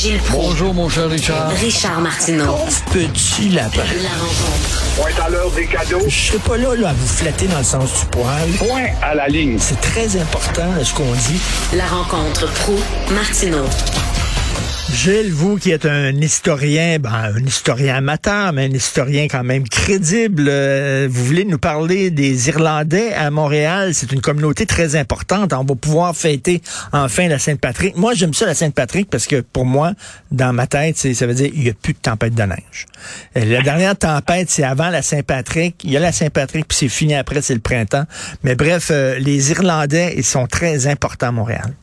Gilles Proulx. Bonjour, mon cher Richard. Richard Martineau. Petit lapin. La rencontre. Point à l'heure des cadeaux. Je serai pas là, là à vous flatter dans le sens du poil. Point à la ligne. C'est très important ce qu'on dit. La rencontre pro martineau Gilles, vous qui êtes un historien, ben, un historien amateur, mais un historien quand même crédible, euh, vous voulez nous parler des Irlandais à Montréal? C'est une communauté très importante. On va pouvoir fêter enfin la Sainte-Patrick. Moi, j'aime ça, la Sainte-Patrick, parce que pour moi, dans ma tête, ça veut dire qu'il n'y a plus de tempête de neige. Euh, la dernière tempête, c'est avant la Saint-Patrick. Il y a la Saint-Patrick, puis c'est fini après, c'est le printemps. Mais bref, euh, les Irlandais, ils sont très importants à Montréal.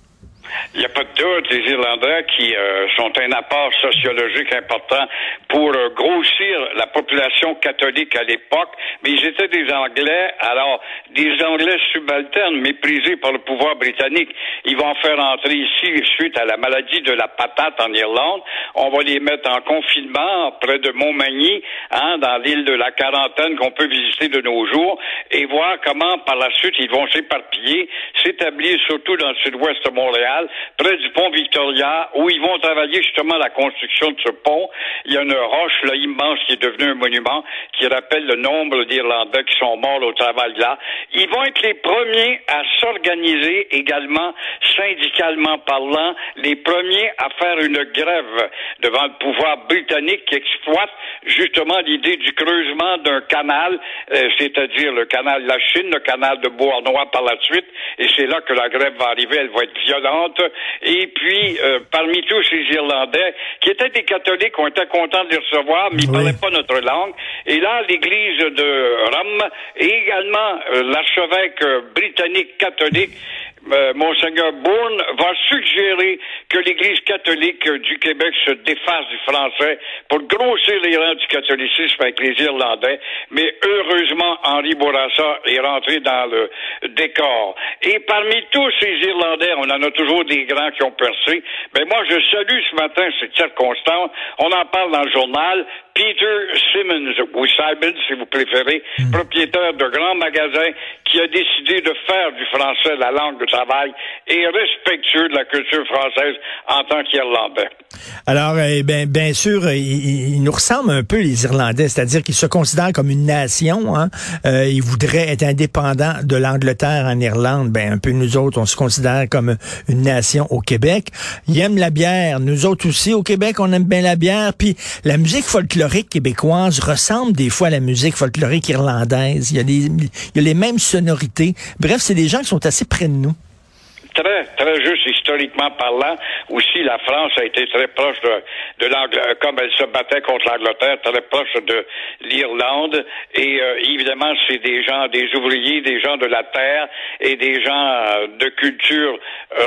Il n'y a pas de doute, les Irlandais qui euh, sont un apport sociologique important pour euh, grossir la population catholique à l'époque, mais ils étaient des Anglais, alors des Anglais subalternes, méprisés par le pouvoir britannique. Ils vont faire entrer ici suite à la maladie de la patate en Irlande. On va les mettre en confinement près de Montmagny, hein, dans l'île de la quarantaine qu'on peut visiter de nos jours, et voir comment par la suite ils vont s'éparpiller, s'établir surtout dans le sud-ouest de Montréal, près du pont Victoria, où ils vont travailler justement la construction de ce pont. Il y a une roche là immense qui est devenue un monument qui rappelle le nombre d'Irlandais qui sont morts au travail là. Ils vont être les premiers à s'organiser également, syndicalement parlant, les premiers à faire une grève devant le pouvoir britannique qui exploite justement l'idée du creusement d'un canal, euh, c'est-à-dire le canal de la Chine, le canal de Beauharnois par la suite, et c'est là que la grève va arriver, elle va être violente, et puis, euh, parmi tous ces Irlandais, qui étaient des catholiques, on était contents de les recevoir, mais ils ne parlaient pas notre langue. Et là, l'Église de Rome et également euh, l'archevêque britannique catholique euh, Monseigneur Bourne va suggérer que l'Église catholique du Québec se défasse du français pour grossir les rangs du catholicisme avec les Irlandais. Mais heureusement, Henri Bourassa est rentré dans le décor. Et parmi tous ces Irlandais, on en a toujours des grands qui ont percé. Mais moi, je salue ce matin cette circonstance. On en parle dans le journal. Peter Simmons, ou Simons si vous préférez, propriétaire de grands magasins, qui a décidé de faire du français la langue de travail et respectueux de la culture française en tant qu'Irlandais. Alors, eh ben, bien sûr, ils, nous ressemblent un peu, les Irlandais, c'est-à-dire qu'ils se considèrent comme une nation. Hein? Euh, ils voudraient être indépendants de l'Angleterre en Irlande. Ben, un peu nous autres, on se considère comme une nation au Québec. Ils aiment la bière. Nous autres aussi, au Québec, on aime bien la bière. Puis la musique folklorique québécoise ressemble des fois à la musique folklorique irlandaise. Il y a, des, il y a les mêmes sonorités. Bref, c'est des gens qui sont assez près de nous très, très juste historiquement parlant. Aussi, la France a été très proche de, l'Angleterre, comme elle se battait contre l'Angleterre, très proche de l'Irlande. Et euh, évidemment, c'est des gens, des ouvriers, des gens de la terre et des gens euh, de culture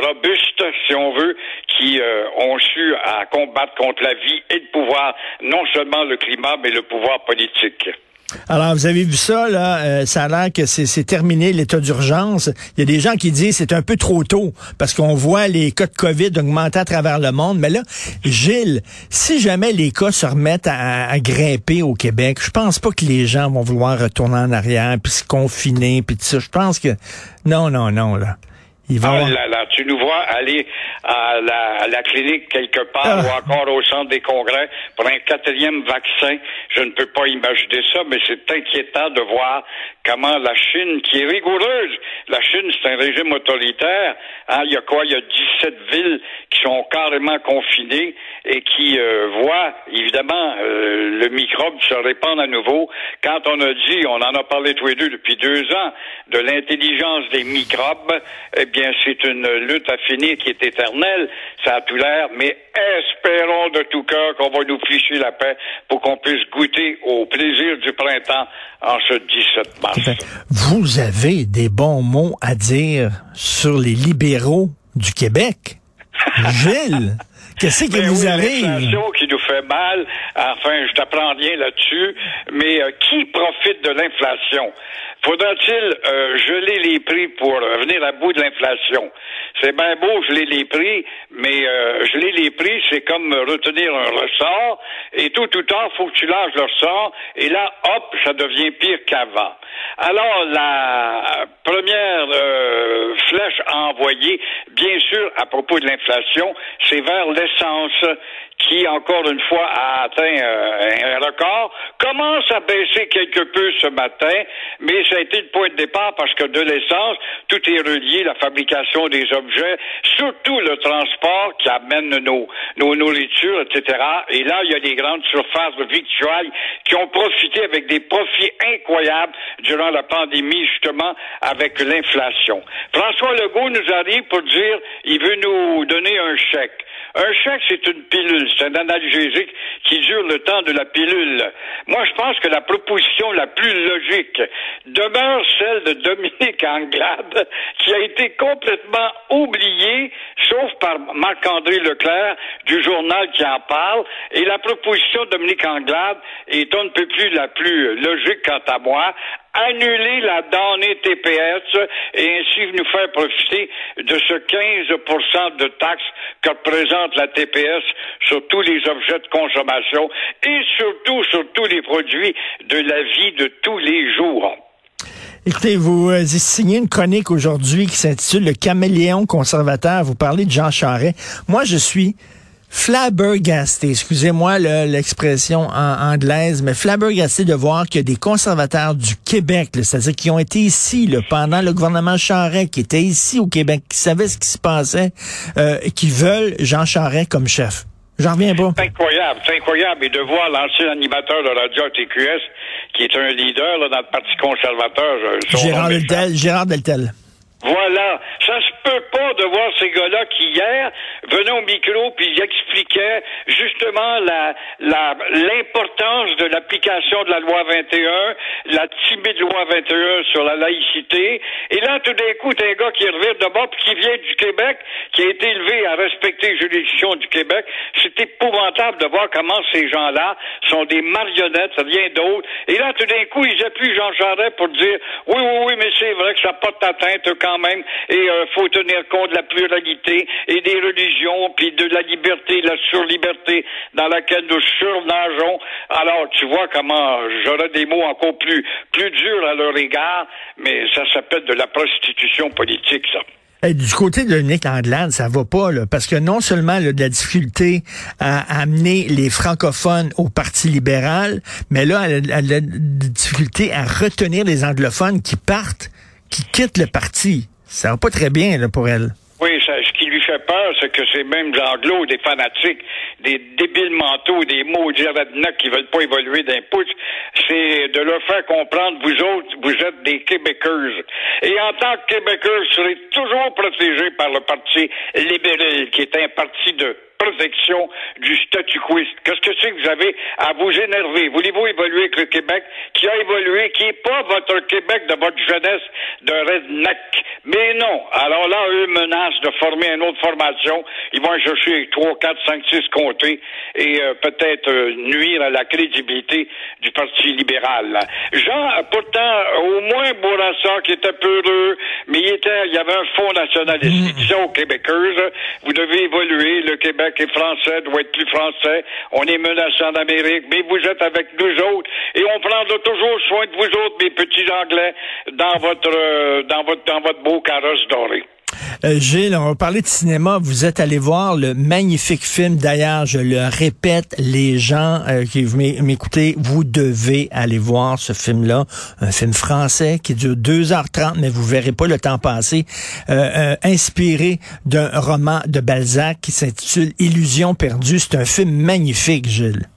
robuste, si on veut, qui euh, ont su combattre contre la vie et le pouvoir, non seulement le climat, mais le pouvoir politique. Alors, vous avez vu ça, là, euh, ça a l'air que c'est terminé l'état d'urgence. Il y a des gens qui disent c'est un peu trop tôt parce qu'on voit les cas de COVID augmenter à travers le monde. Mais là, Gilles, si jamais les cas se remettent à, à grimper au Québec, je pense pas que les gens vont vouloir retourner en arrière puis se confiner puis tout ça. Je pense que non, non, non, là. Il va ah, là, là, tu nous vois aller à la, à la clinique quelque part Ah. ou encore au centre des congrès pour un quatrième vaccin. Je ne peux pas imaginer ça, mais c'est inquiétant de voir comment la Chine, qui est rigoureuse, la Chine, c'est un régime autoritaire. Hein, il y a quoi? Il y a 17 villes qui sont carrément confinées et qui euh, voient, évidemment, euh, le microbe se répandre à nouveau. Quand on a dit, on en a parlé tous les deux depuis deux ans, de l'intelligence des microbes, eh bien, c'est une lutte à finir qui est éternelle. Ça a tout l'air, mais espérons de tout cœur qu'on va nous ficher la paix pour qu'on puisse goûter au plaisir du printemps en ce 17 mars. Vous avez des bons mots à dire sur les libéraux du Québec. Gilles, qu'est-ce qui Ben vous oui, arrive? L'inflation qui nous fait mal. Enfin, je t'apprends rien là-dessus. Mais euh, qui profite de l'inflation? Faudra-t-il euh, geler les prix pour euh, venir à bout de l'inflation? C'est bien beau geler les prix, mais euh, geler les prix, c'est comme retenir un ressort. Et tout ou tard, faut que tu lâches le ressort. Et là, hop, ça devient pire qu'avant. Alors, la première euh, flèche à envoyer, bien sûr, à propos de l'inflation, c'est vers l'essence qui, encore une fois, a atteint euh, un record, commence à baisser quelque peu ce matin, mais ça a été le point de départ parce que de l'essence, tout est relié, la fabrication des objets, surtout le transport qui amène nos, nos nourritures, etc. Et là, il y a des grandes surfaces victuailles qui ont profité avec des profits incroyables durant la pandémie, justement, avec l'inflation. François Legault nous arrive pour dire, il veut nous donner un chèque. Un chèque, c'est une pilule, c'est un analgésique qui dure le temps de la pilule. Moi, je pense que la proposition la plus logique demeure celle de Dominique Anglade, qui a été complètement oubliée, sauf par Marc-André Leclerc du journal qui en parle. Et la proposition de Dominique Anglade est un peu plus la plus logique quant à moi annuler la donnée TPS et ainsi nous faire profiter de ce 15% de taxes que représente la TPS sur tous les objets de consommation et surtout sur tous les produits de la vie de tous les jours. Écoutez, vous euh, signez une chronique aujourd'hui qui s'intitule Le caméléon conservateur. Vous parlez de Jean Charest. Moi, je suis flabbergasté, excusez-moi l'expression en anglaise, mais flabbergasté de voir qu'il y a des conservateurs du Québec, c'est-à-dire qui ont été ici pendant le gouvernement Charest, qui étaient ici au Québec, qui savaient ce qui se passait, euh, qui veulent Jean Charest comme chef. J'en reviens pas. C'est incroyable, c'est incroyable. Et de voir l'ancien animateur de Radio TQS, qui est un leader dans le Parti conservateur. Gérard Deltel, Gérard Deltel. Voilà. Ça se peut pas de voir ces gars-là qui hier venaient au micro puis ils expliquaient justement l'importance de l'application de la loi 21, la timide loi 21 sur la laïcité. Et là, tout d'un coup, t'as un gars qui revient de bas puis qui vient du Québec, qui a été élevé à respecter les juridictions du Québec. C'est épouvantable de voir comment ces gens-là sont des marionnettes, rien d'autre. Et là, tout d'un coup, ils appuient Jean Charest pour dire, oui, oui, oui, mais c'est vrai que ça porte atteinte et euh, faut tenir compte de la pluralité et des religions, puis de la liberté, de la surliberté dans laquelle nous surnageons. Alors, tu vois comment j'aurais des mots encore plus, plus durs à leur égard, mais ça s'appelle de la prostitution politique, ça. Du côté de Nick Anglade, ça va pas, parce que non seulement là, de la difficulté à amener les francophones au Parti libéral, mais là, elle a, a des difficultés à retenir les anglophones qui partent qui quitte le parti. Ça va pas très bien là, pour elle. Oui, ça, ce qui lui fait peur, c'est que ces mêmes anglos, des fanatiques, des débiles mentaux, des maudits rednecks qui veulent pas évoluer d'un pouce, c'est de leur faire comprendre, vous autres, vous êtes des Québécois. Et en tant que Québécois, vous serez toujours protégés par le Parti libéral, qui est un parti de protection du statu quo. Qu'est-ce que c'est que vous avez à vous énerver? Voulez-vous évoluer avec le Québec qui a évolué, qui n'est pas votre Québec de votre jeunesse de redneck? Mais non. Alors là, eux menacent de former une autre formation. Ils vont chercher 3, 4, 5, 6 comtés et euh, peut-être euh, nuire à la crédibilité du Parti libéral. Jean, pourtant, au moins Bourassa, qui était peureux, mais il était, il y avait un Fonds national d'institution aux Québécois. Vous devez évoluer. Le Québec et français doit être plus français. On est menacé en Amérique, mais vous êtes avec nous autres et on prendra toujours soin de vous autres, mes petits Anglais, dans votre, euh, dans votre, dans votre beau carrosse doré. Euh, Gilles, on va parler de cinéma. Vous êtes allé voir le magnifique film. D'ailleurs, je le répète, les gens euh, qui m'écoutez, vous devez aller voir ce film-là. Un film français qui dure 2h30, mais vous verrez pas le temps passer. Euh, inspiré d'un roman de Balzac qui s'intitule Illusion perdue. C'est un film magnifique, Gilles.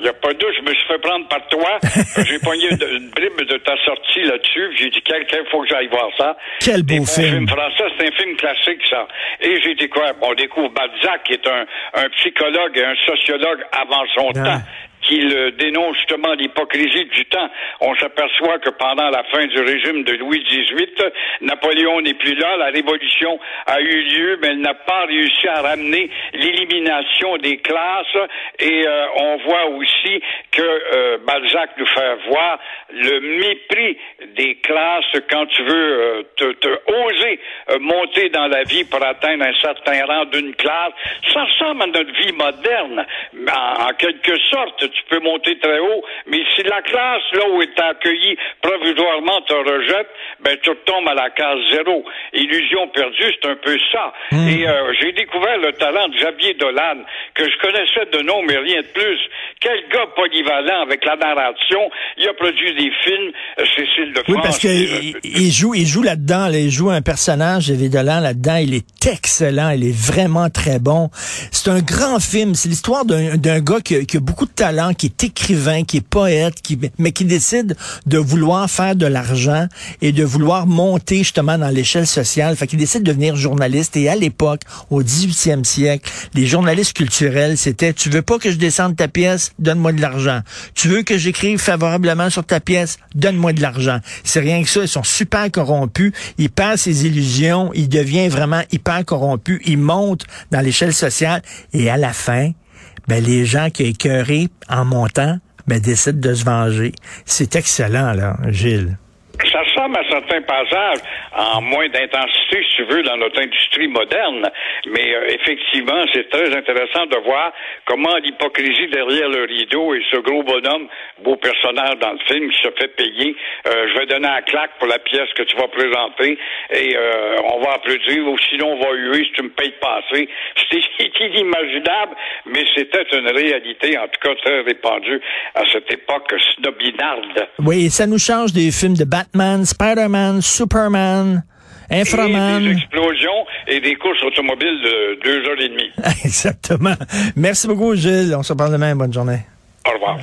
Il n'y a pas d'où, je me suis fait prendre par toi. j'ai pogné une bribe de ta sortie là-dessus. J'ai dit, quelqu'un, faut que j'aille voir ça. Quel beau film. film français, c'est un film classique, ça. Et j'ai dit quoi? On découvre Balzac, qui est un, un psychologue et un sociologue avant son temps qu'il dénonce justement l'hypocrisie du temps. On s'aperçoit que pendant la fin du régime de Louis XVIII, Napoléon n'est plus là, la révolution a eu lieu, mais elle n'a pas réussi à ramener l'élimination des classes et euh, on voit aussi que euh, Balzac nous fait voir le mépris des classes quand tu veux euh, te, te, oser monter dans la vie pour atteindre un certain rang d'une classe. Ça ressemble à notre vie moderne, en quelque sorte tu peux monter très haut, mais si la classe, là où est accueilli provisoirement, te rejette, ben tu retombes à la case zéro. Illusion perdue, c'est un peu ça. Hmm. Et euh, j'ai découvert le talent de Xavier Dolan, que je connaissais de nom, mais rien de plus. Quel gars polyvalent avec la narration. Il a produit des films, euh, Cécile de France. Oui, parce que qui- il, joue, il joue là-dedans, là, il joue un personnage, David Dolan là-dedans, il est excellent, il est vraiment très bon. C'est un grand film, c'est l'histoire d'un d'un gars qui, a- qui a beaucoup de talent, qui est écrivain, qui est poète, qui, mais qui décide de vouloir faire de l'argent et de vouloir monter justement dans l'échelle sociale. Fait qu'il décide de devenir journaliste. Et à l'époque, au 18e siècle, les journalistes culturels, c'était, tu veux pas que je descende ta pièce, donne-moi de l'argent. Tu veux que j'écrive favorablement sur ta pièce, donne-moi de l'argent. C'est rien que ça. Ils sont super corrompus. Il perd ses illusions. Il devient vraiment hyper corrompu. Il monte dans l'échelle sociale. Et à la fin, ben, les gens qui écœurés en montant, ben, décident de se venger. C'est excellent, là, Gilles. Ressemble à certains passages en moins d'intensité, si tu veux, dans notre industrie moderne. Mais euh, effectivement, c'est très intéressant de voir comment l'hypocrisie derrière le rideau et ce gros bonhomme, beau personnage dans le film, qui se fait payer. Euh, je vais donner un claque pour la pièce que tu vas présenter et euh, on va applaudir ou sinon on va huer si tu me payes pas assez. C'était inimaginable, mais c'était une réalité, en tout cas très répandue à cette époque snobinarde. Oui, ça nous change des films de Batman, Spider-Man, Superman, Et des Inframan. explosions et des courses automobiles de deux heures et demie. Exactement. Merci beaucoup, Gilles. On se parle demain. Bonne journée. Au revoir.